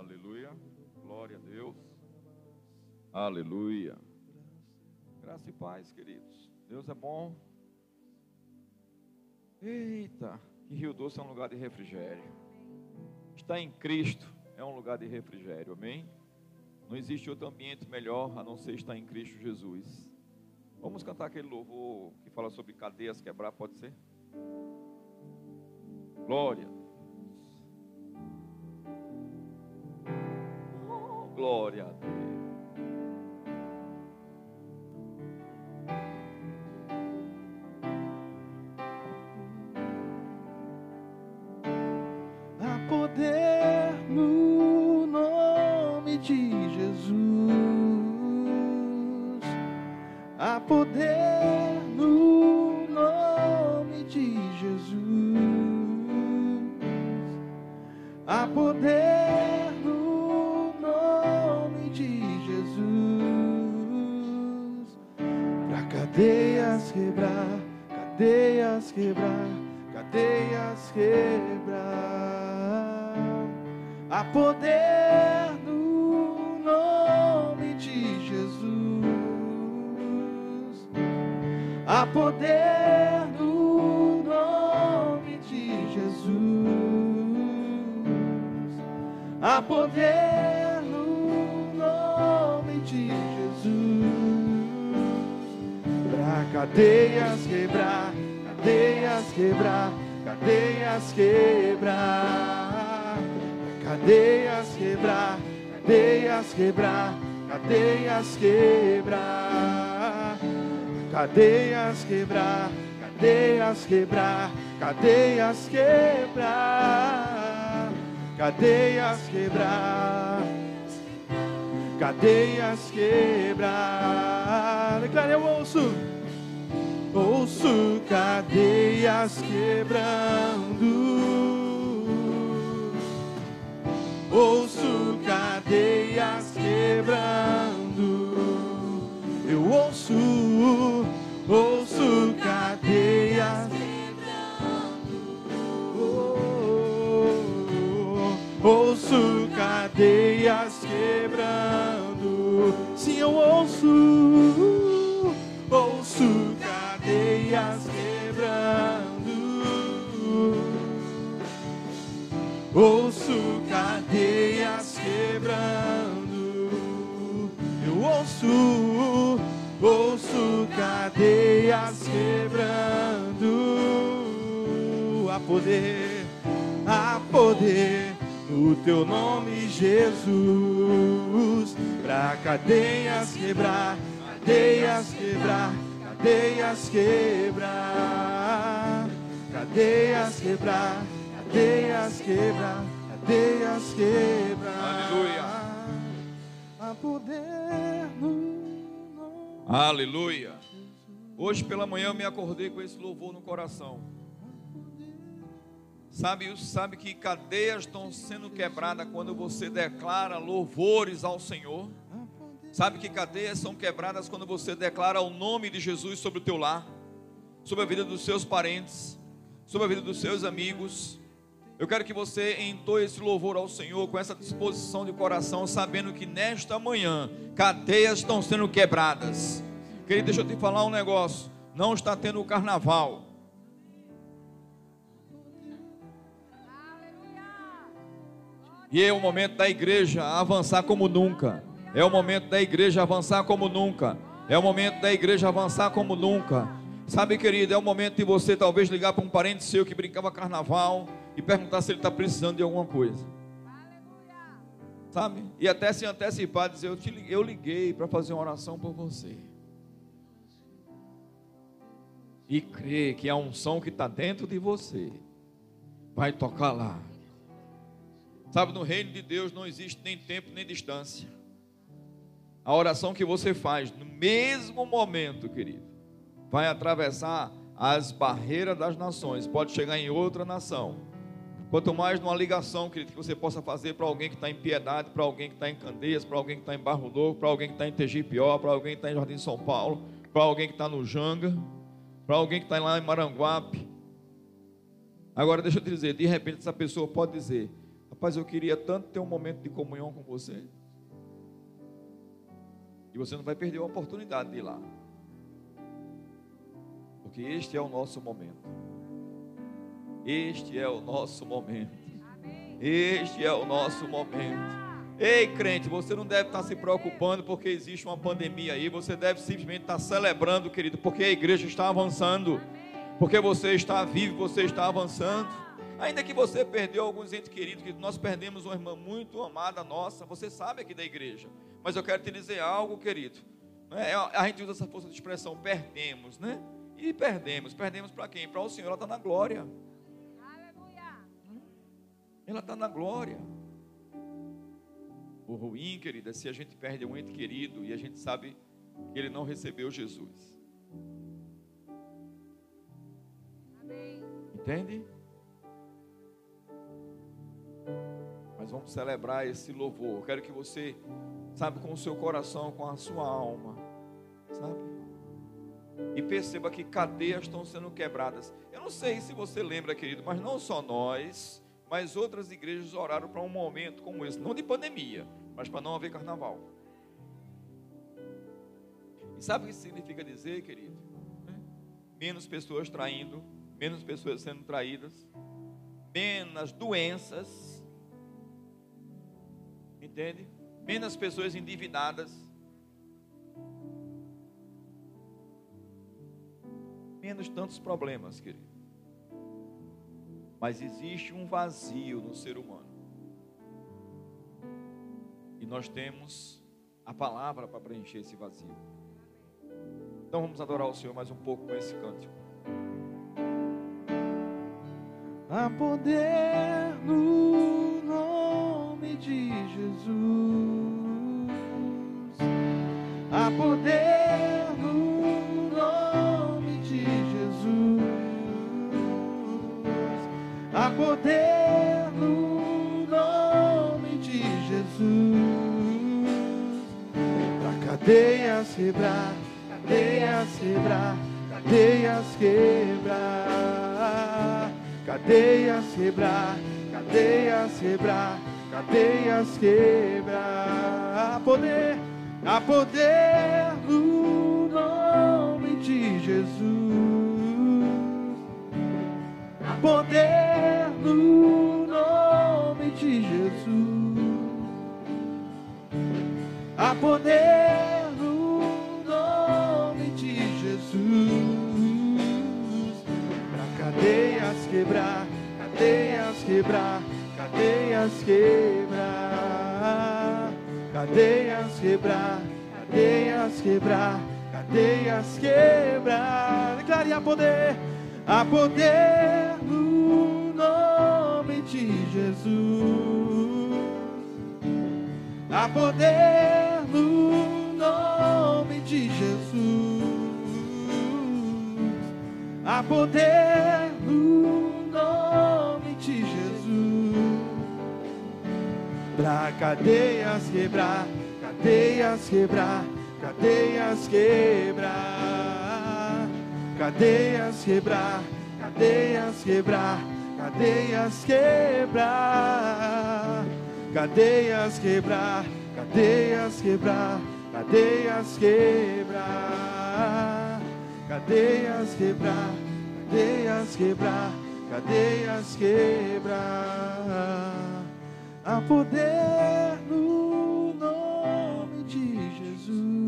Aleluia. Glória a Deus. Aleluia. Graça e paz, queridos. Deus é bom. Eita, que Rio Doce é um lugar de refrigério. Estar em Cristo é um lugar de refrigério, amém? Não existe outro ambiente melhor a não ser estar em Cristo Jesus. Vamos cantar aquele louvor que fala sobre cadeias quebrar, pode ser? Glória. Glória a Deus. Há poder no nome de Jesus. Há poder no nome de Jesus. Há poder no nome de Jesus. Pra cadeias quebrar, cadeias quebrar, cadeias quebrar. Cadeias quebrar, cadeias quebrar, cadeias quebrar. Cadeias quebrar, cadeias quebrar, cadeias quebrar. Cadeias quebrar, cadeias quebrar. Declare, eu ouço, ouço cadeias quebrando. Ouço cadeias quebrando. Eu ouço, ouço cadeias Oh, ouço cadeias quebrando. Cadeias quebrar. Cadeias quebrar, cadeias quebrar, cadeias quebrar. Aleluia. Há poder no. Aleluia. Hoje pela manhã eu me acordei com esse louvor no coração. Sabe, sabe que cadeias estão sendo quebradas quando você declara louvores ao Senhor? Sabe que cadeias são quebradas quando você declara o nome de Jesus sobre o teu lar, sobre a vida dos seus parentes, sobre a vida dos seus amigos. Eu quero que você entoie esse louvor ao Senhor com essa disposição de coração, sabendo que nesta manhã cadeias estão sendo quebradas. Querido, deixa eu te falar um negócio. Não está tendo carnaval. E é o momento da igreja avançar como nunca. É o momento da igreja avançar como nunca. É o momento da igreja avançar como nunca. Sabe, querido, é o momento de você talvez ligar para um parente seu que brincava carnaval e perguntar se ele está precisando de alguma coisa. Sabe? E até se antecipar, dizer: Eu, te liguei, eu liguei para fazer uma oração por você. E crer que a unção que está dentro de você vai tocar lá. Sabe, no reino de Deus não existe nem tempo nem distância. A oração que você faz no mesmo momento, querido, vai atravessar as barreiras das nações, pode chegar em outra nação. Quanto mais numa ligação, querido, que você possa fazer para alguém que está em Piedade, para alguém que está em Candeias, para alguém que está em Barro Novo, para alguém que está em Tegipió, para alguém que está em Jardim São Paulo, para alguém que está no Janga, para alguém que está lá em Maranguape. Agora deixa eu te dizer, de repente essa pessoa pode dizer, Rapaz, eu queria tanto ter um momento de comunhão com você. E você não vai perder a oportunidade de ir lá. Porque este é o nosso momento. Este é o nosso momento. Este é o nosso momento. Ei, crente, você não deve estar se preocupando porque existe uma pandemia aí. Você deve simplesmente estar celebrando, querido, porque a igreja está avançando. Porque você está vivo, você está avançando. Ainda que você perdeu alguns entes queridos, que nós perdemos uma irmã muito amada nossa, você sabe aqui da igreja. Mas eu quero te dizer algo, querido. É, a gente usa essa força de expressão, perdemos, né? E perdemos. Perdemos para quem? Para o Senhor, ela está na glória. Aleluia. Ela está na glória. O ruim, querida, é se a gente perde um ente querido e a gente sabe que ele não recebeu Jesus. Amém. Entende? Mas vamos celebrar esse louvor. Eu quero que você, sabe, com o seu coração, com a sua alma, sabe? E perceba que cadeias estão sendo quebradas. Eu não sei se você lembra, querido, mas não só nós, mas outras igrejas oraram para um momento como esse, não de pandemia, mas para não haver carnaval. E sabe o que significa dizer, querido? Menos pessoas traindo, menos pessoas sendo traídas, menos doenças, entende? Menos pessoas endividadas, menos tantos problemas, querido. Mas existe um vazio no ser humano. E nós temos a palavra para preencher esse vazio. Então vamos adorar o Senhor mais um pouco com esse cântico. Há poder no nome de Jesus. Poder no nome de Jesus. Há poder no nome de Jesus cadeias quebrar, cadeias quebrar, cadeias quebrar, cadeias quebrar, cadeias quebrar, cadeias quebrar. A poder, a poder no nome de Jesus. A poder no nome de Jesus. A poder quebrar, cadeias quebrar, cadeias quebrar, cadeias quebrar, cadeias quebrar, cadeias quebrar. Declare a poder, a poder no nome de Jesus. A poder no nome de Jesus. A poder Pra cadeias quebrar, cadeias quebrar, cadeias quebrar, cadeias quebrar, cadeias quebrar, cadeias quebrar, cadeias quebrar, cadeias quebrar, cadeias quebrar, cadeias quebrar, cadeias quebrar, cadeias quebrar há poder no nome de Jesus.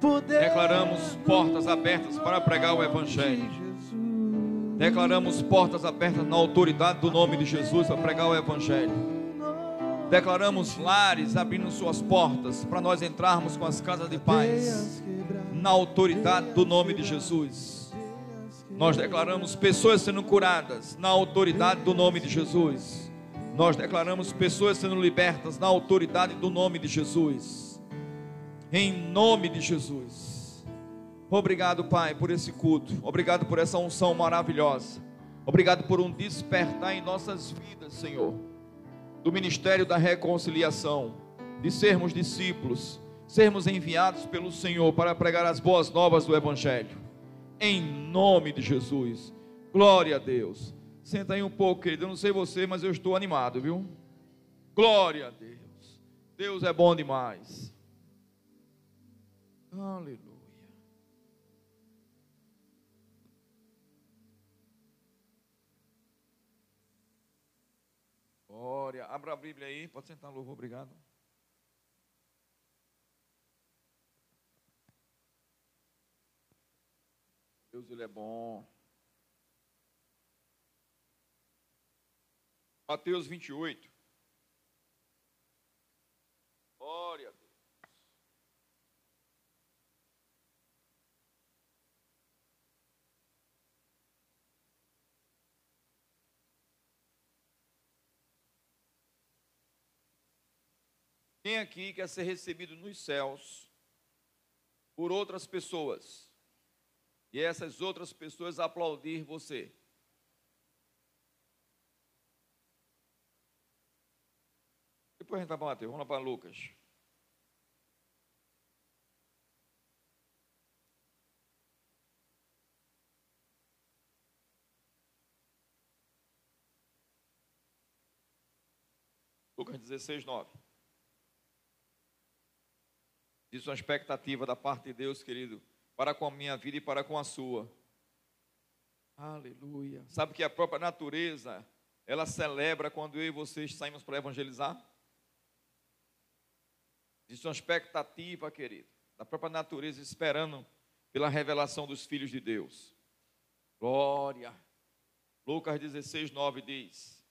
Poder Declaramos portas abertas para pregar o Evangelho. Declaramos portas abertas na autoridade do nome de Jesus para pregar o Evangelho. Declaramos lares abrindo suas portas para nós entrarmos com as casas de paz na autoridade do nome de Jesus. Nós declaramos pessoas sendo curadas na autoridade do nome de Jesus. Nós declaramos pessoas sendo libertas na autoridade do nome de Jesus. Em nome de Jesus. Obrigado, Pai, por esse culto. Obrigado por essa unção maravilhosa. Obrigado por um despertar em nossas vidas, Senhor, do ministério da reconciliação, de sermos discípulos, sermos enviados pelo Senhor para pregar as boas novas do Evangelho em nome de Jesus. Glória a Deus. Senta aí um pouco, querido. Eu não sei você, mas eu estou animado, viu? Glória a Deus. Deus é bom demais. Aleluia. Glória. Abra a Bíblia aí. Pode sentar, louvor. Obrigado. Deus, Ele é bom. Mateus 28. Glória a Deus. Quem aqui quer ser recebido nos céus por outras pessoas? E essas outras pessoas aplaudir você? Depois a gente vai para Mateus, vamos lá para Lucas. Lucas 16, 9. Diz uma expectativa da parte de Deus, querido, para com a minha vida e para com a sua. Aleluia. Sabe que a própria natureza, ela celebra quando eu e vocês saímos para evangelizar? Existe uma expectativa, querido, da própria natureza esperando pela revelação dos filhos de Deus. Glória. Lucas 16, 9 diz: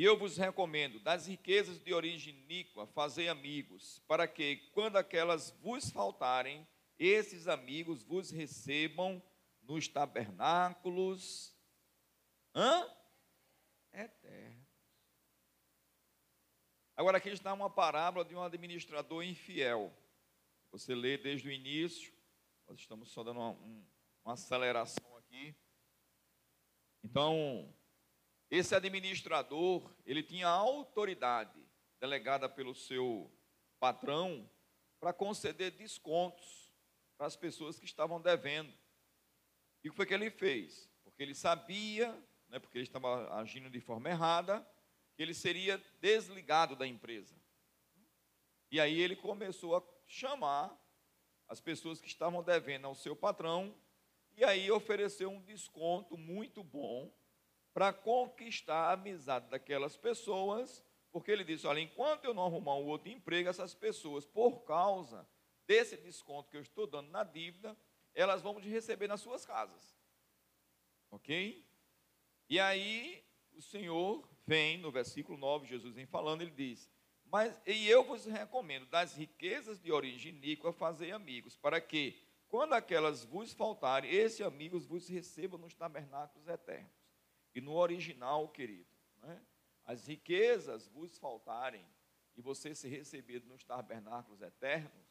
E eu vos recomendo, das riquezas de origem iníqua, fazei amigos, para que, quando aquelas vos faltarem, esses amigos vos recebam nos tabernáculos hã? eternos. Agora aqui está uma parábola de um administrador infiel. Você lê desde o início, nós estamos só dando uma, uma aceleração aqui. Então, esse administrador, ele tinha autoridade delegada pelo seu patrão para conceder descontos para as pessoas que estavam devendo. E o que foi que ele fez? Porque ele sabia, né, porque ele estava agindo de forma errada, que ele seria desligado da empresa. E aí ele começou a chamar as pessoas que estavam devendo ao seu patrão, e aí ofereceu um desconto muito bom para conquistar a amizade daquelas pessoas, porque ele disse: olha, enquanto eu não arrumar um outro emprego, essas pessoas, por causa desse desconto que eu estou dando na dívida, elas vão te receber nas suas casas. Ok? E aí o Senhor vem, no versículo 9, Jesus vem falando, ele diz: Mas e eu vos recomendo, das riquezas de origem iníqua, fazer amigos, para que, quando aquelas vos faltarem, esses amigos vos recebam nos tabernáculos eternos. E no original, querido, né, as riquezas vos faltarem e você ser recebido nos tabernáculos eternos,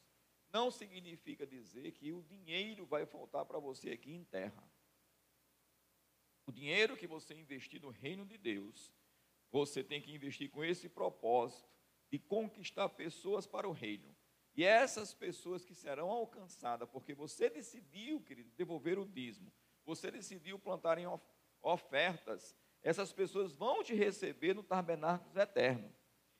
não significa dizer que o dinheiro vai faltar para você aqui em terra. O dinheiro que você investir no reino de Deus você tem que investir com esse propósito de conquistar pessoas para o reino. E essas pessoas que serão alcançadas, porque você decidiu, querido, devolver o dízimo, você decidiu plantar em ofertas, essas pessoas vão te receber no tabernáculo eterno.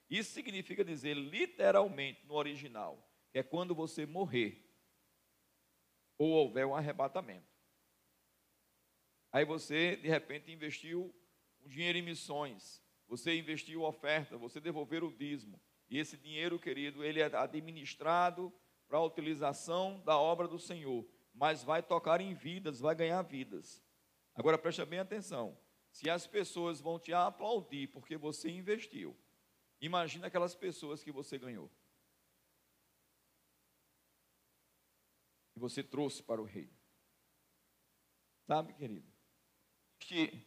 Isso significa dizer, literalmente, no original, que é quando você morrer, ou houver um arrebatamento. Aí você, de repente, investiu um dinheiro em missões, você investiu oferta, você devolver o dízimo. E esse dinheiro, querido, ele é administrado para a utilização da obra do Senhor, mas vai tocar em vidas, vai ganhar vidas. Agora preste bem atenção. Se as pessoas vão te aplaudir porque você investiu, imagina aquelas pessoas que você ganhou. Que você trouxe para o reino. Sabe, querido? Que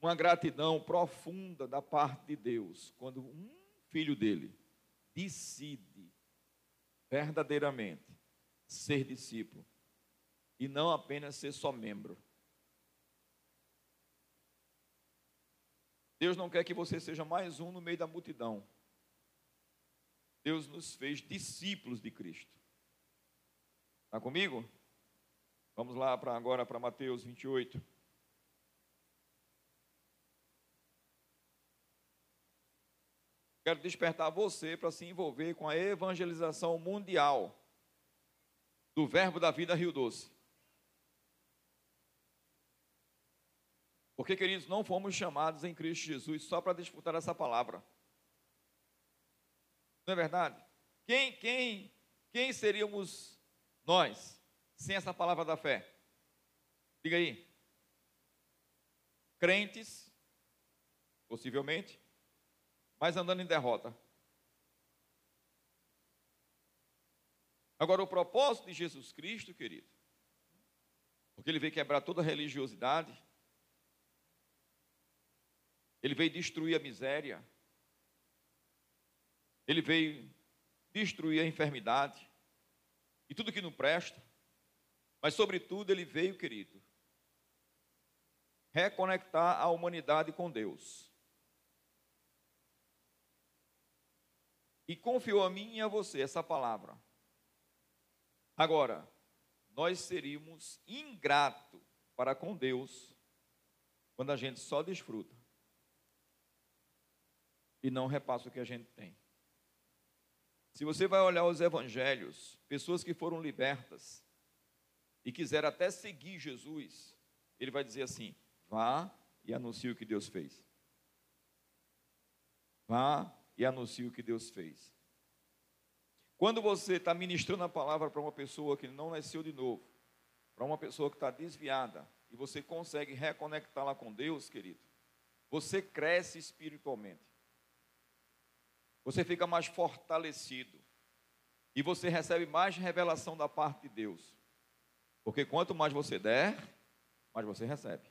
uma gratidão profunda da parte de Deus quando um filho dele decide verdadeiramente ser discípulo e não apenas ser só membro. Deus não quer que você seja mais um no meio da multidão. Deus nos fez discípulos de Cristo. Está comigo? Vamos lá para agora para Mateus 28. Quero despertar você para se envolver com a evangelização mundial do Verbo da Vida Rio Doce. Porque, queridos, não fomos chamados em Cristo Jesus só para disputar essa palavra. Não é verdade? Quem, quem, quem seríamos nós sem essa palavra da fé? Diga aí. Crentes, possivelmente, mas andando em derrota. Agora, o propósito de Jesus Cristo, querido, porque ele veio quebrar toda a religiosidade, ele veio destruir a miséria, ele veio destruir a enfermidade e tudo que não presta, mas, sobretudo, ele veio, querido, reconectar a humanidade com Deus. e confiou a mim e a você essa palavra. Agora, nós seríamos ingrato para com Deus quando a gente só desfruta e não repassa o que a gente tem. Se você vai olhar os evangelhos, pessoas que foram libertas e quiseram até seguir Jesus, ele vai dizer assim: vá e anuncie o que Deus fez. Vá e anuncie o que Deus fez. Quando você está ministrando a palavra para uma pessoa que não nasceu de novo, para uma pessoa que está desviada, e você consegue reconectá-la com Deus, querido, você cresce espiritualmente. Você fica mais fortalecido. E você recebe mais revelação da parte de Deus. Porque quanto mais você der, mais você recebe.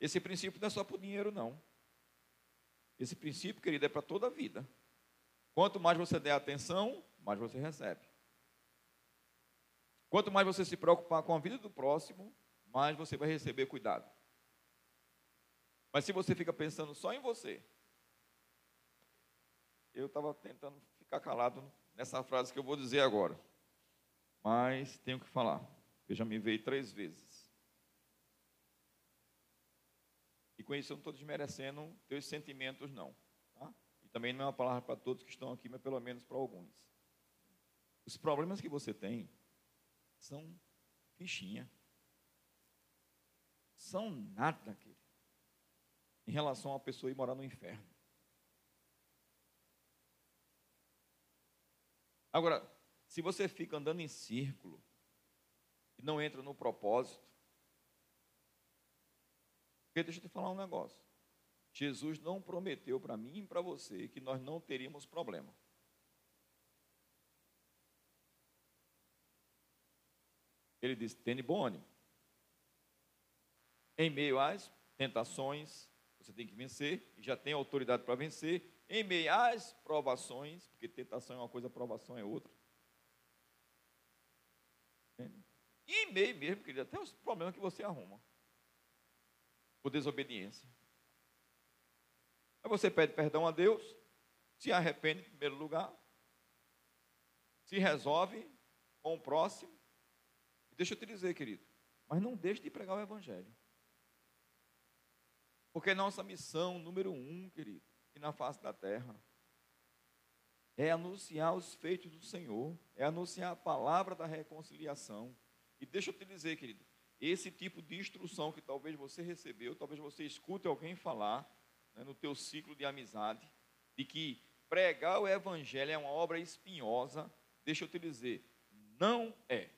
Esse princípio não é só por dinheiro, não. Esse princípio, querido, é para toda a vida. Quanto mais você der atenção, mais você recebe. Quanto mais você se preocupar com a vida do próximo, mais você vai receber cuidado. Mas se você fica pensando só em você, eu estava tentando ficar calado nessa frase que eu vou dizer agora, mas tenho que falar, porque já me veio três vezes. E com isso eu não estou desmerecendo teus sentimentos, não. Tá? E também não é uma palavra para todos que estão aqui, mas pelo menos para alguns. Os problemas que você tem são fichinha. São nada, querido, em relação a uma pessoa ir morar no inferno. Agora, se você fica andando em círculo e não entra no propósito, porque deixa eu te falar um negócio. Jesus não prometeu para mim e para você que nós não teríamos problema. Ele disse: Tene bom ânimo. Em meio às tentações, você tem que vencer, e já tem autoridade para vencer. Em meio às provações, porque tentação é uma coisa, provação é outra. E em meio mesmo, querido, até os problemas que você arruma por desobediência. Aí você pede perdão a Deus, se arrepende em primeiro lugar, se resolve com o próximo. Deixa eu te dizer, querido, mas não deixe de pregar o Evangelho. Porque nossa missão número um, querido, e na face da terra, é anunciar os feitos do Senhor, é anunciar a palavra da reconciliação. E deixa eu te dizer, querido, esse tipo de instrução que talvez você recebeu, talvez você escute alguém falar né, no teu ciclo de amizade, de que pregar o evangelho é uma obra espinhosa, deixa eu te dizer, não é.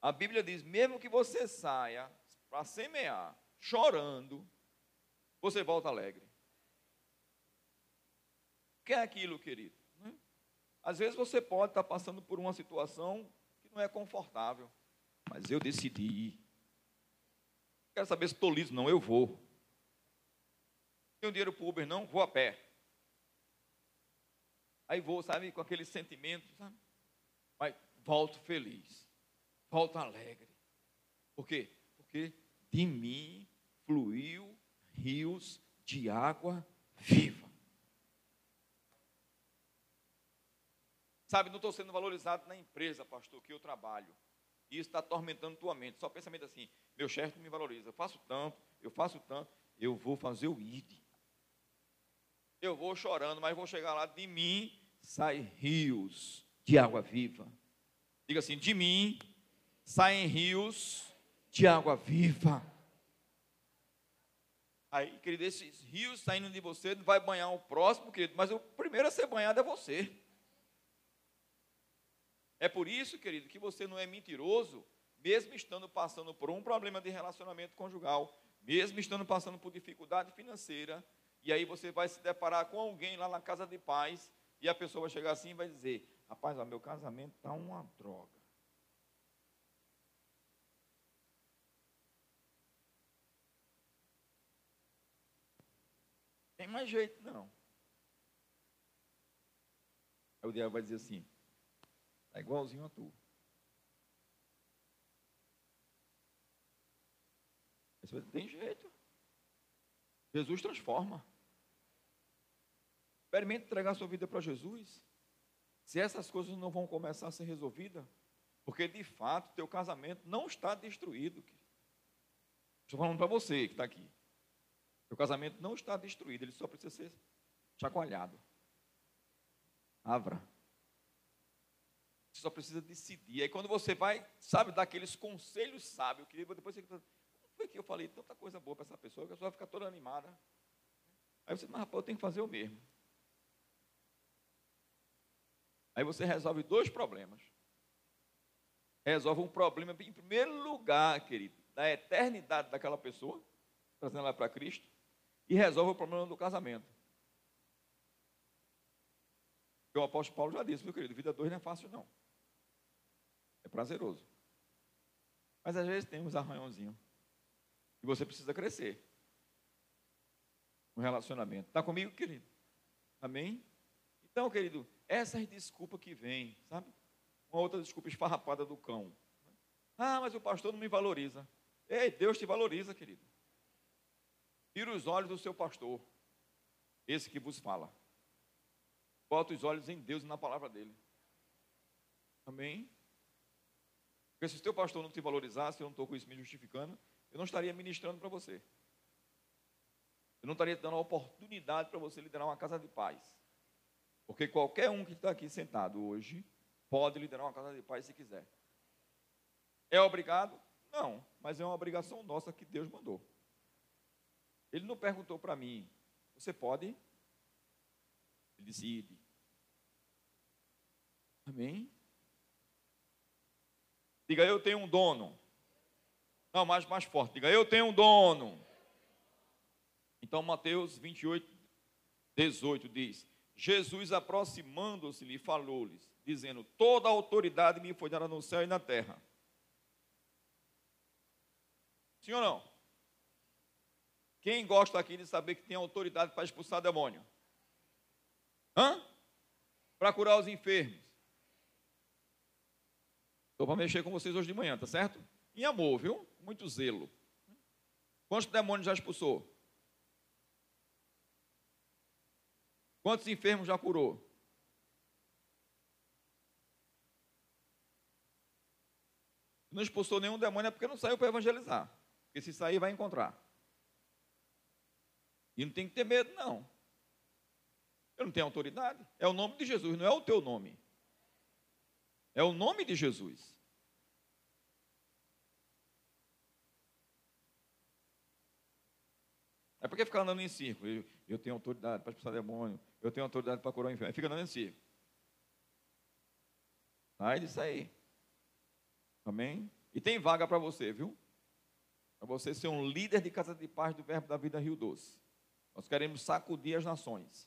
A Bíblia diz: mesmo que você saia para semear chorando, você volta alegre. Que é aquilo, querido? Né? Às vezes você pode estar passando por uma situação não é confortável. Mas eu decidi ir. Quero saber se estou liso, não, eu vou. Tenho dinheiro para Uber, não, vou a pé. Aí vou, sabe, com aquele sentimento, sabe? Mas volto feliz, volto alegre. Por quê? Porque de mim fluiu rios de água viva. Sabe, não estou sendo valorizado na empresa, pastor, que eu trabalho. Isso está atormentando tua mente. Só pensamento assim, meu chefe não me valoriza. Eu faço tanto, eu faço tanto, eu vou fazer o ID. Eu vou chorando, mas vou chegar lá, de mim saem rios de água viva. Diga assim, de mim saem rios de água viva. Aí, querido, esses rios saindo de você vai banhar o próximo, querido, mas o primeiro a ser banhado é você. É por isso, querido, que você não é mentiroso, mesmo estando passando por um problema de relacionamento conjugal, mesmo estando passando por dificuldade financeira, e aí você vai se deparar com alguém lá na casa de paz, e a pessoa vai chegar assim e vai dizer: Rapaz, ó, meu casamento está uma droga. Tem mais jeito, não. Aí o diabo vai dizer assim: Está igualzinho a tu. Tem jeito. Jesus transforma. Experimente entregar sua vida para Jesus. Se essas coisas não vão começar a ser resolvidas, porque de fato teu casamento não está destruído. Estou falando para você que está aqui. Teu casamento não está destruído, ele só precisa ser chacoalhado. Abra. Você só precisa decidir. Aí quando você vai, sabe, dar aqueles conselhos sábios, que depois você foi que eu falei tanta coisa boa para essa pessoa, que a pessoa vai ficar toda animada. Aí você, mas rapaz, eu tenho que fazer o mesmo. Aí você resolve dois problemas. Resolve um problema, em primeiro lugar, querido, da eternidade daquela pessoa, trazendo ela para Cristo, e resolve o problema do casamento. O apóstolo Paulo já disse, meu querido, vida dois não é fácil, não. É prazeroso. Mas às vezes tem uns arranhãozinhos. E você precisa crescer. No relacionamento. Está comigo, querido? Amém? Então, querido, essas desculpas que vêm, sabe? Uma outra desculpa esfarrapada do cão. Ah, mas o pastor não me valoriza. Ei, Deus te valoriza, querido. Tira os olhos do seu pastor, esse que vos fala. Bota os olhos em Deus e na palavra dele. Amém? Porque se o teu pastor não te valorizasse, eu não estou com isso me justificando, eu não estaria ministrando para você. Eu não estaria dando a oportunidade para você liderar uma casa de paz. Porque qualquer um que está aqui sentado hoje pode liderar uma casa de paz se quiser. É obrigado? Não, mas é uma obrigação nossa que Deus mandou. Ele não perguntou para mim, você pode? Ele decide. Amém? Diga, eu tenho um dono. Não, mais, mais forte. Diga, eu tenho um dono. Então, Mateus 28, 18 diz: Jesus, aproximando-se-lhe, falou-lhes, dizendo: Toda a autoridade me foi dada no céu e na terra. Sim ou não? Quem gosta aqui de saber que tem autoridade para expulsar demônio? Hã? Para curar os enfermos. Estou para mexer com vocês hoje de manhã, tá certo? Em amor, viu? Muito zelo. Quantos demônios já expulsou? Quantos enfermos já curou? Não expulsou nenhum demônio é porque não saiu para evangelizar. Porque se sair, vai encontrar. E não tem que ter medo, não. Eu não tenho autoridade. É o nome de Jesus, não é o teu nome. É o nome de Jesus. É porque ficar andando em círculo. Eu, eu tenho autoridade para expulsar demônio. Eu tenho autoridade para curar o inferno. Fica andando em círculo. Sai disso aí. Amém? E tem vaga para você, viu? Para você ser um líder de casa de paz do Verbo da Vida Rio Doce. Nós queremos sacudir as nações.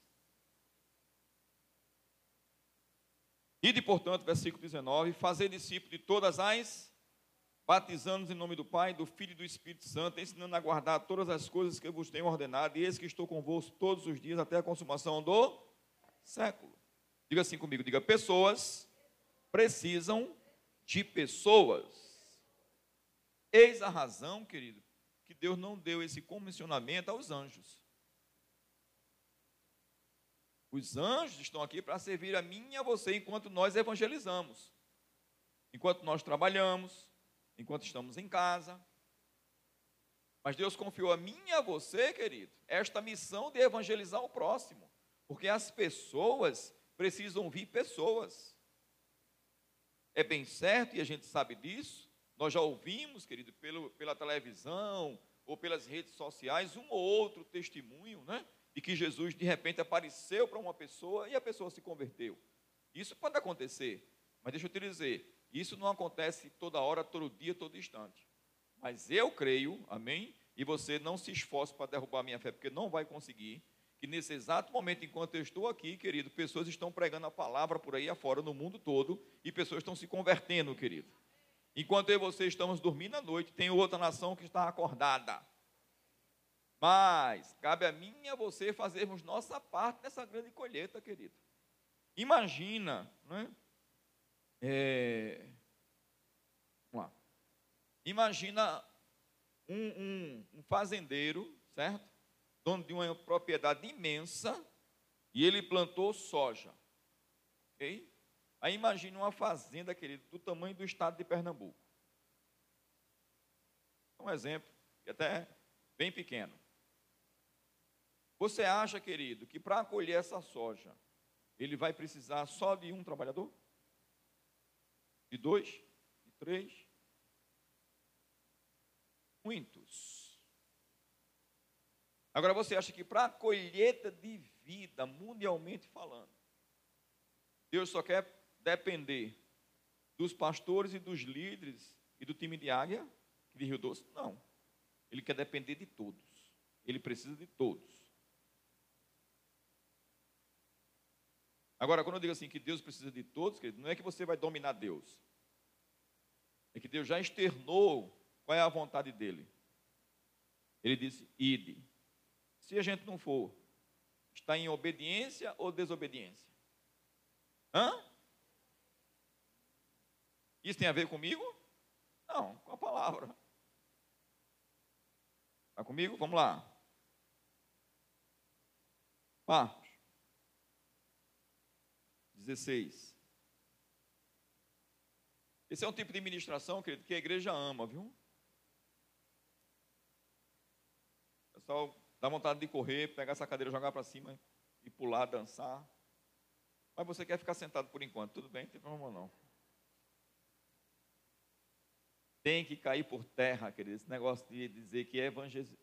Ide, portanto, versículo 19, fazer discípulo de todas as, batizando-nos em nome do Pai, do Filho e do Espírito Santo, ensinando a guardar todas as coisas que eu vos tenho ordenado, e eis que estou convosco todos os dias até a consumação do século. Diga assim comigo, diga, pessoas precisam de pessoas. Eis a razão, querido, que Deus não deu esse comissionamento aos anjos. Os anjos estão aqui para servir a mim e a você enquanto nós evangelizamos. Enquanto nós trabalhamos, enquanto estamos em casa. Mas Deus confiou a mim e a você, querido, esta missão de evangelizar o próximo. Porque as pessoas precisam ouvir pessoas. É bem certo e a gente sabe disso. Nós já ouvimos, querido, pelo, pela televisão ou pelas redes sociais, um ou outro testemunho, né? De que Jesus de repente apareceu para uma pessoa e a pessoa se converteu. Isso pode acontecer, mas deixa eu te dizer, isso não acontece toda hora, todo dia, todo instante. Mas eu creio, amém? E você não se esforce para derrubar a minha fé, porque não vai conseguir. Que nesse exato momento, enquanto eu estou aqui, querido, pessoas estão pregando a palavra por aí afora, no mundo todo, e pessoas estão se convertendo, querido. Enquanto eu e você estamos dormindo à noite, tem outra nação que está acordada. Mas cabe a mim e a você fazermos nossa parte nessa grande colheita, querido. Imagina, né? É... Vamos lá. Imagina um, um, um fazendeiro, certo? Dono de uma propriedade imensa e ele plantou soja. Ok? Aí imagine uma fazenda, querido, do tamanho do estado de Pernambuco. Um exemplo, até bem pequeno. Você acha, querido, que para colher essa soja, ele vai precisar só de um trabalhador? De dois? De três? Muitos. Agora você acha que para a colheita de vida, mundialmente falando, Deus só quer depender dos pastores e dos líderes e do time de águia de Rio Doce? Não. Ele quer depender de todos. Ele precisa de todos. Agora, quando eu digo assim que Deus precisa de todos, querido, não é que você vai dominar Deus. É que Deus já externou qual é a vontade dele. Ele disse: ide. Se a gente não for, está em obediência ou desobediência? Hã? Isso tem a ver comigo? Não, com a palavra. Está comigo? Vamos lá. Marcos 16. Esse é um tipo de ministração, querido, que a igreja ama, viu? Pessoal dá vontade de correr, pegar essa cadeira, jogar para cima e pular, dançar. Mas você quer ficar sentado por enquanto, tudo bem, não tem problema não. Tem que cair por terra, querido, esse negócio de dizer que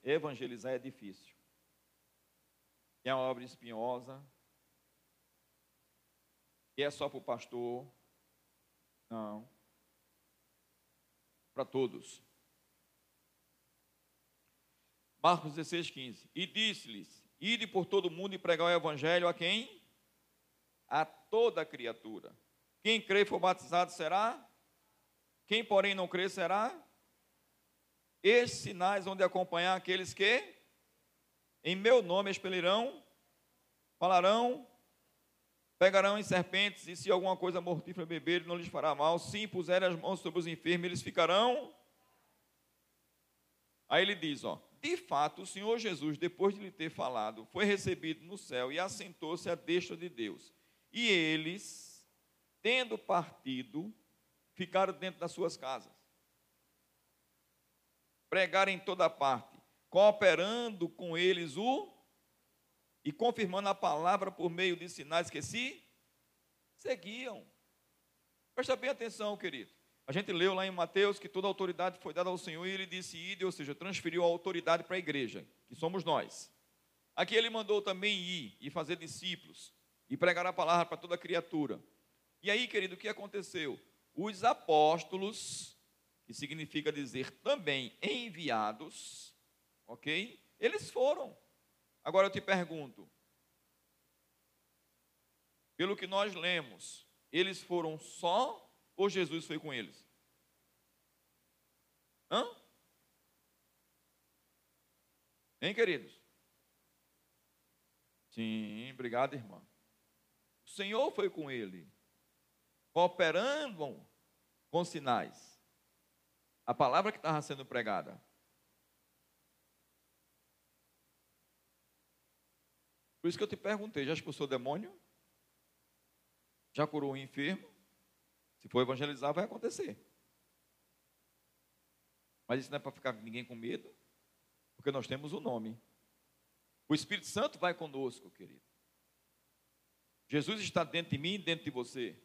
evangelizar é difícil. É uma obra espinhosa. E é só para o pastor. Não. Para todos. Marcos 16, 15. E disse-lhes: Ide por todo mundo e pregar o evangelho a quem? A toda criatura. Quem crê for batizado será quem, porém, não crê será. Esses sinais vão de acompanhar aqueles que, em meu nome, expelirão, falarão, pegarão em serpentes, e se alguma coisa mortífera beber, não lhes fará mal. Se impuserem as mãos sobre os enfermos, eles ficarão. Aí ele diz: ó, de fato, o Senhor Jesus, depois de lhe ter falado, foi recebido no céu e assentou-se à destra de Deus. E eles, tendo partido, ficaram dentro das suas casas. Pregaram em toda parte, cooperando com eles o e confirmando a palavra por meio de sinais que se seguiam. Presta bem atenção, querido. A gente leu lá em Mateus que toda autoridade foi dada ao Senhor e ele disse ide, ou seja, transferiu a autoridade para a igreja, que somos nós. Aqui ele mandou também ir e fazer discípulos e pregar a palavra para toda criatura. E aí, querido, o que aconteceu? os apóstolos, que significa dizer também enviados, ok? Eles foram. Agora eu te pergunto, pelo que nós lemos, eles foram só ou Jesus foi com eles? Hã? Hein, queridos? Sim, obrigado, irmã. O Senhor foi com ele cooperando com sinais. A palavra que estava sendo pregada. Por isso que eu te perguntei: já expulsou demônio? Já curou o enfermo? Se for evangelizar, vai acontecer. Mas isso não é para ficar ninguém com medo, porque nós temos o nome. O Espírito Santo vai conosco, querido. Jesus está dentro de mim e dentro de você.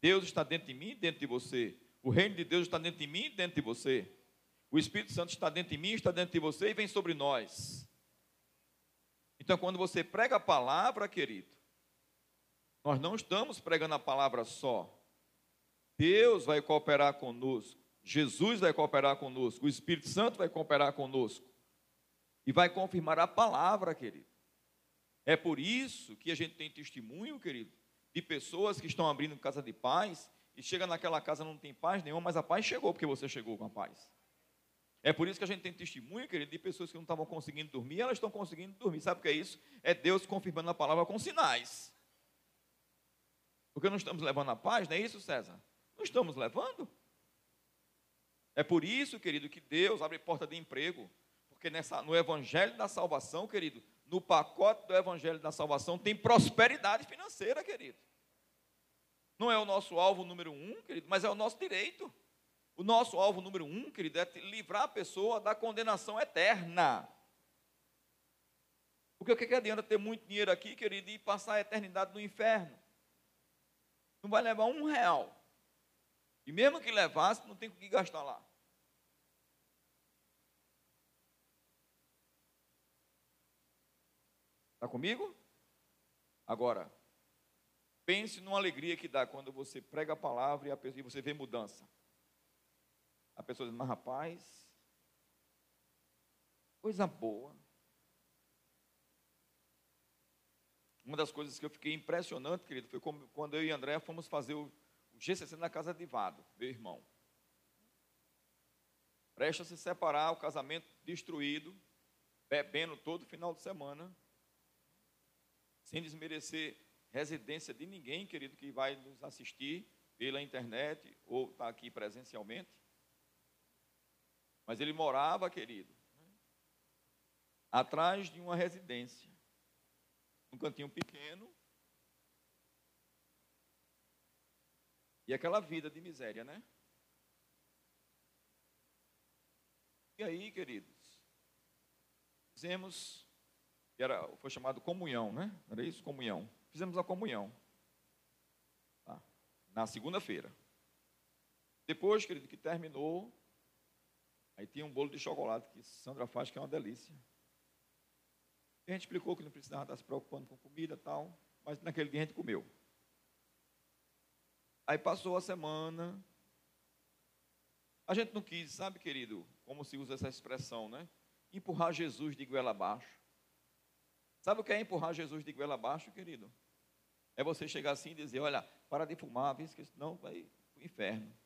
Deus está dentro de mim e dentro de você. O reino de Deus está dentro de mim e dentro de você. O Espírito Santo está dentro de mim, está dentro de você e vem sobre nós. Então, quando você prega a palavra, querido, nós não estamos pregando a palavra só. Deus vai cooperar conosco. Jesus vai cooperar conosco. O Espírito Santo vai cooperar conosco. E vai confirmar a palavra, querido. É por isso que a gente tem testemunho, querido, de pessoas que estão abrindo casa de paz e chega naquela casa não tem paz nenhuma, mas a paz chegou porque você chegou com a paz. É por isso que a gente tem testemunho, querido, de pessoas que não estavam conseguindo dormir, elas estão conseguindo dormir. Sabe o que é isso? É Deus confirmando a palavra com sinais. Porque não estamos levando a paz, não é isso, César? Não estamos levando. É por isso, querido, que Deus abre porta de emprego. Porque nessa, no Evangelho da Salvação, querido, no pacote do Evangelho da Salvação tem prosperidade financeira, querido. Não é o nosso alvo número um, querido, mas é o nosso direito. O nosso alvo número um, querido, é livrar a pessoa da condenação eterna. Porque o que, que adianta ter muito dinheiro aqui, querido, e passar a eternidade no inferno? Não vai levar um real. E mesmo que levasse, não tem o que gastar lá. Está comigo? Agora, pense numa alegria que dá quando você prega a palavra e, a pessoa, e você vê mudança. A pessoa diz, mas rapaz, coisa boa. Uma das coisas que eu fiquei impressionante, querido, foi quando eu e André fomos fazer o, GCC na casa de Vado, meu irmão. Presta a se separar, o casamento destruído, bebendo todo final de semana sem desmerecer residência de ninguém, querido, que vai nos assistir pela internet ou está aqui presencialmente. Mas ele morava, querido, atrás de uma residência, um cantinho pequeno. E aquela vida de miséria, né? E aí, queridos, fizemos era, foi chamado comunhão, né? Era isso? Comunhão. Fizemos a comunhão. Tá? Na segunda-feira. Depois, querido, que terminou, aí tinha um bolo de chocolate que Sandra faz, que é uma delícia. E a gente explicou que não precisava estar se preocupando com comida e tal, mas naquele dia a gente comeu. Aí passou a semana. A gente não quis, sabe, querido, como se usa essa expressão, né? Empurrar Jesus de goela abaixo. Sabe o que é empurrar Jesus de goela abaixo, querido? É você chegar assim e dizer, olha, para de fumar, senão vai para o inferno.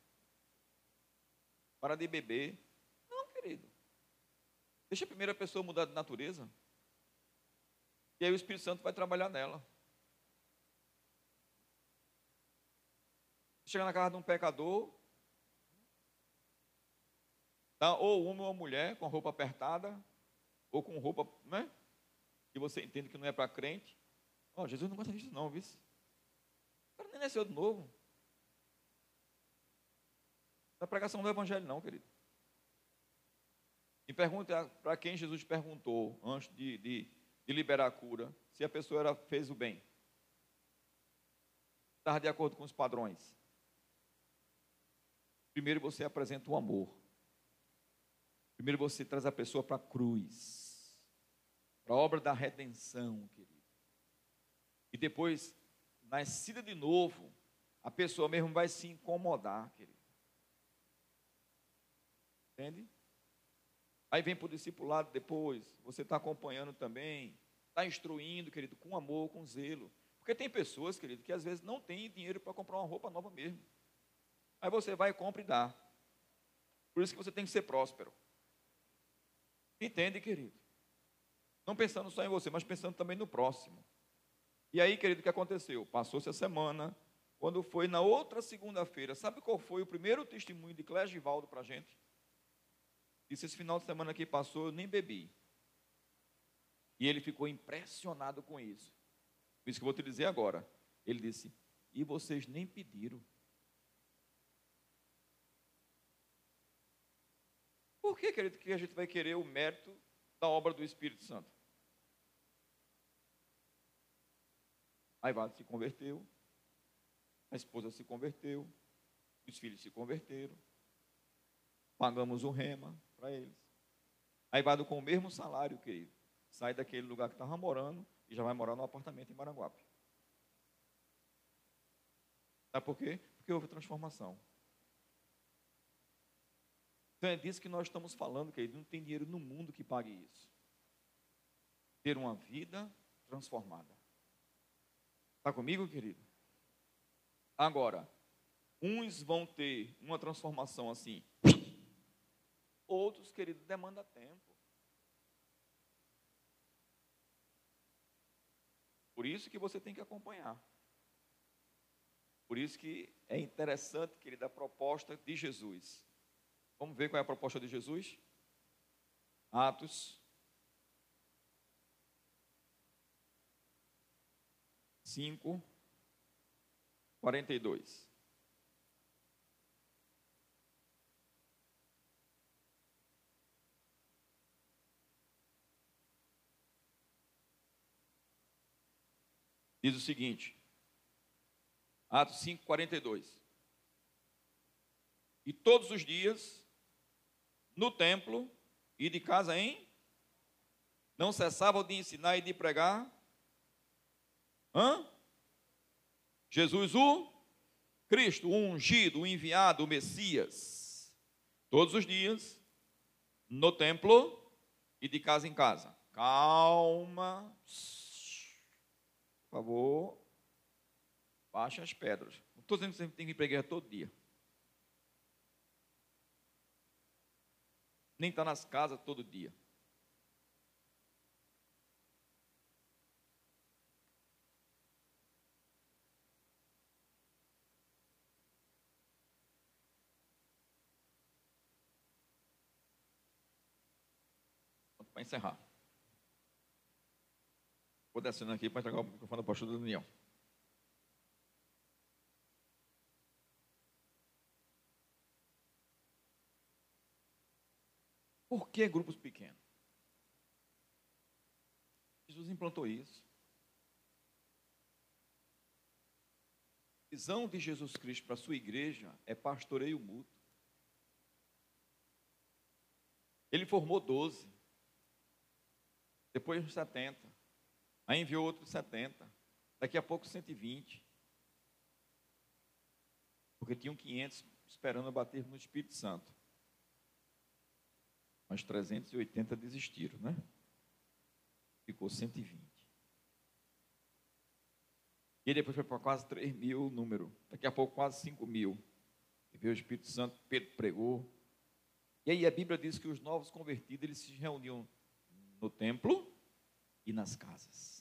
Para de beber. Querido. Deixa a primeira pessoa mudar de natureza. E aí o Espírito Santo vai trabalhar nela. Chega na casa de um pecador, tá? ou homem ou mulher com roupa apertada, ou com roupa, né? que você entende que não é para crente. Oh, Jesus não gosta disso não, viu? O cara nem nasceu de novo. Não é pregação do evangelho não, querido. E pergunte para quem Jesus perguntou antes de, de, de, liberar a cura, se a pessoa era, fez o bem. Estava de acordo com os padrões. Primeiro você apresenta o amor. Primeiro você traz a pessoa para a cruz para a obra da redenção, querido. E depois, nascida de novo, a pessoa mesmo vai se incomodar, querido. Entende? Aí vem para o discipulado depois, você está acompanhando também, está instruindo, querido, com amor, com zelo. Porque tem pessoas, querido, que às vezes não tem dinheiro para comprar uma roupa nova mesmo. Aí você vai, compra e dá. Por isso que você tem que ser próspero. Entende, querido? Não pensando só em você, mas pensando também no próximo. E aí, querido, o que aconteceu? Passou-se a semana, quando foi na outra segunda-feira, sabe qual foi o primeiro testemunho de Cléber Givaldo para a gente? Disse, esse final de semana que passou, eu nem bebi. E ele ficou impressionado com isso. Por isso que eu vou te dizer agora. Ele disse: E vocês nem pediram. Por que, querido, que a gente vai querer o mérito da obra do Espírito Santo? Aivado se converteu, a esposa se converteu, os filhos se converteram, pagamos o rema para eles. Aivado com o mesmo salário, querido, sai daquele lugar que estava morando e já vai morar no apartamento em Maranguape. Sabe por quê? Porque houve transformação. Então é disso que nós estamos falando, querido. Não tem dinheiro no mundo que pague isso. Ter uma vida transformada. Está comigo, querido? Agora, uns vão ter uma transformação assim, outros, querido, demanda tempo. Por isso que você tem que acompanhar. Por isso que é interessante, querido, a proposta de Jesus. Vamos ver qual é a proposta de Jesus? Atos 5, 42. Diz o seguinte, Atos 5, 42. E todos os dias no templo e de casa em. Não cessavam de ensinar e de pregar. Hã? Jesus, o Cristo, o ungido, o enviado, o Messias. Todos os dias, no templo e de casa em casa. Calma. Por favor. Baixa as pedras. Não estou dizendo que você tem que pregar todo dia. nem está nas casas todo dia. Para encerrar. Vou descendo aqui para entregar o microfone ao pastor Daniel. Por que grupos pequenos? Jesus implantou isso. A visão de Jesus Cristo para a sua igreja é pastoreio mútuo. Ele formou 12, depois 70, aí enviou outros 70, daqui a pouco 120, porque tinham 500 esperando bater no Espírito Santo mas 380 desistiram, né? Ficou 120. E depois foi para quase 3 mil o número. Daqui a pouco quase 5 mil. E veio o Espírito Santo, Pedro pregou. E aí a Bíblia diz que os novos convertidos, eles se reuniam no templo e nas casas.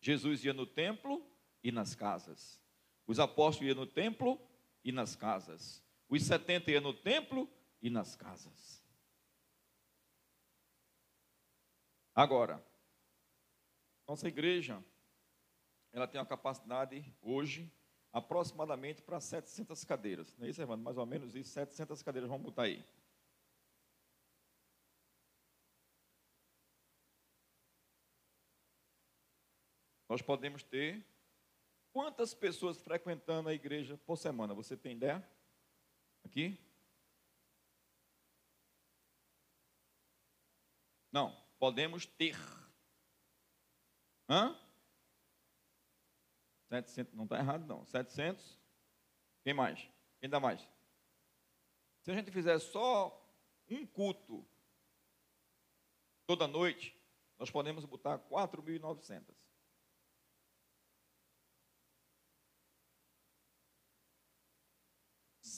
Jesus ia no templo e nas casas. Os apóstolos iam no templo e nas casas. Os 70 iam no templo e nas casas. Agora, nossa igreja, ela tem uma capacidade hoje aproximadamente para 700 cadeiras. Não é isso, irmão? Mais ou menos isso, 700 cadeiras, vamos botar aí. Nós podemos ter quantas pessoas frequentando a igreja por semana? Você tem ideia? Aqui? Não podemos ter. Hã? 700, não está errado não. 700. Quem mais? Quem dá mais? Se a gente fizer só um culto toda noite, nós podemos botar 4.900.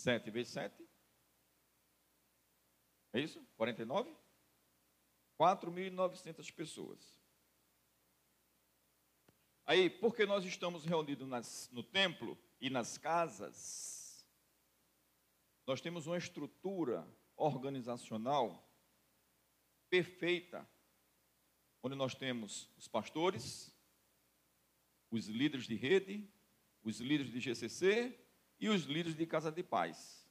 Sete vezes sete. É isso? 49? 4.900 pessoas. Aí, porque nós estamos reunidos nas, no templo e nas casas, nós temos uma estrutura organizacional perfeita onde nós temos os pastores, os líderes de rede, os líderes de GCC e os líderes de casa de paz.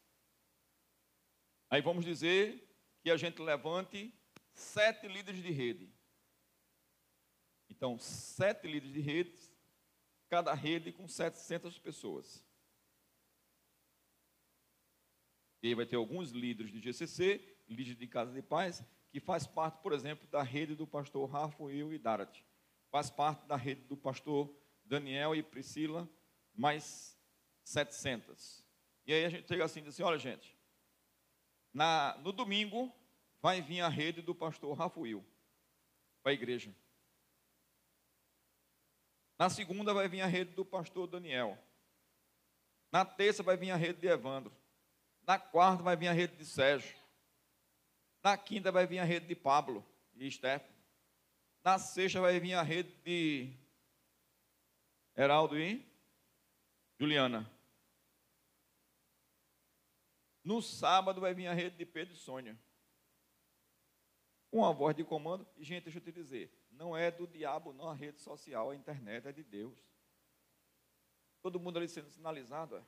Aí vamos dizer que a gente levante sete líderes de rede. Então, sete líderes de redes, cada rede com 700 pessoas. E aí vai ter alguns líderes de GCC, líderes de Casa de Paz, que faz parte, por exemplo, da rede do pastor Rafael e Darat. Faz parte da rede do pastor Daniel e Priscila, mais 700. E aí a gente chega assim e diz assim, olha gente, na, no domingo vai vir a rede do pastor Rafael para a igreja. Na segunda vai vir a rede do pastor Daniel. Na terça vai vir a rede de Evandro. Na quarta vai vir a rede de Sérgio. Na quinta vai vir a rede de Pablo e Stefano. Na sexta vai vir a rede de Heraldo e Juliana. No sábado vai vir a rede de Pedro e Sônia. Com a voz de comando. Gente, deixa eu te dizer: não é do diabo, não a rede social, a internet é de Deus. Todo mundo ali sendo sinalizado, é.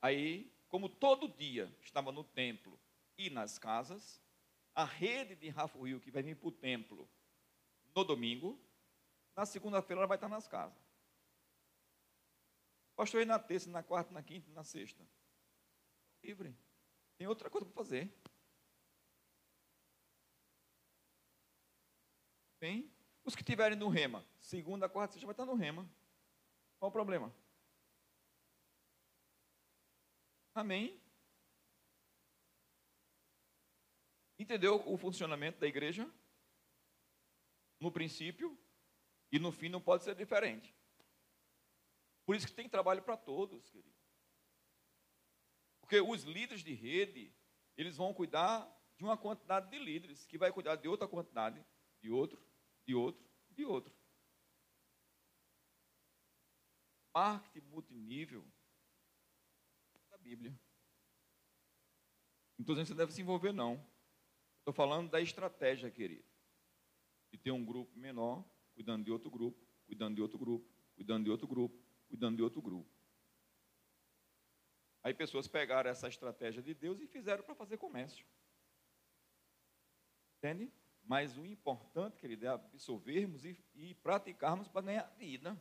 Aí, como todo dia estava no templo e nas casas, a rede de Rafael que vai vir para o templo no domingo, na segunda-feira ela vai estar nas casas. Pastor, aí na terça, na quarta, na quinta, na sexta. Livre. Tem outra coisa para fazer. Bem, os que estiverem no rema, segunda, quarta, sexta vai estar no rema. Qual o problema? Amém? Entendeu o funcionamento da igreja? No princípio e no fim não pode ser diferente. Por isso que tem trabalho para todos, querido. Porque os líderes de rede, eles vão cuidar de uma quantidade de líderes, que vai cuidar de outra quantidade, de outro, de outro, de outro. Marketing multinível Bíblia. Então você deve se envolver, não. Estou falando da estratégia, querido. De ter um grupo menor, cuidando de outro grupo, cuidando de outro grupo, cuidando de outro grupo, cuidando de outro grupo. Aí pessoas pegaram essa estratégia de Deus e fizeram para fazer comércio. Entende? Mas o importante, querido, é absorvermos e, e praticarmos para ganhar vida.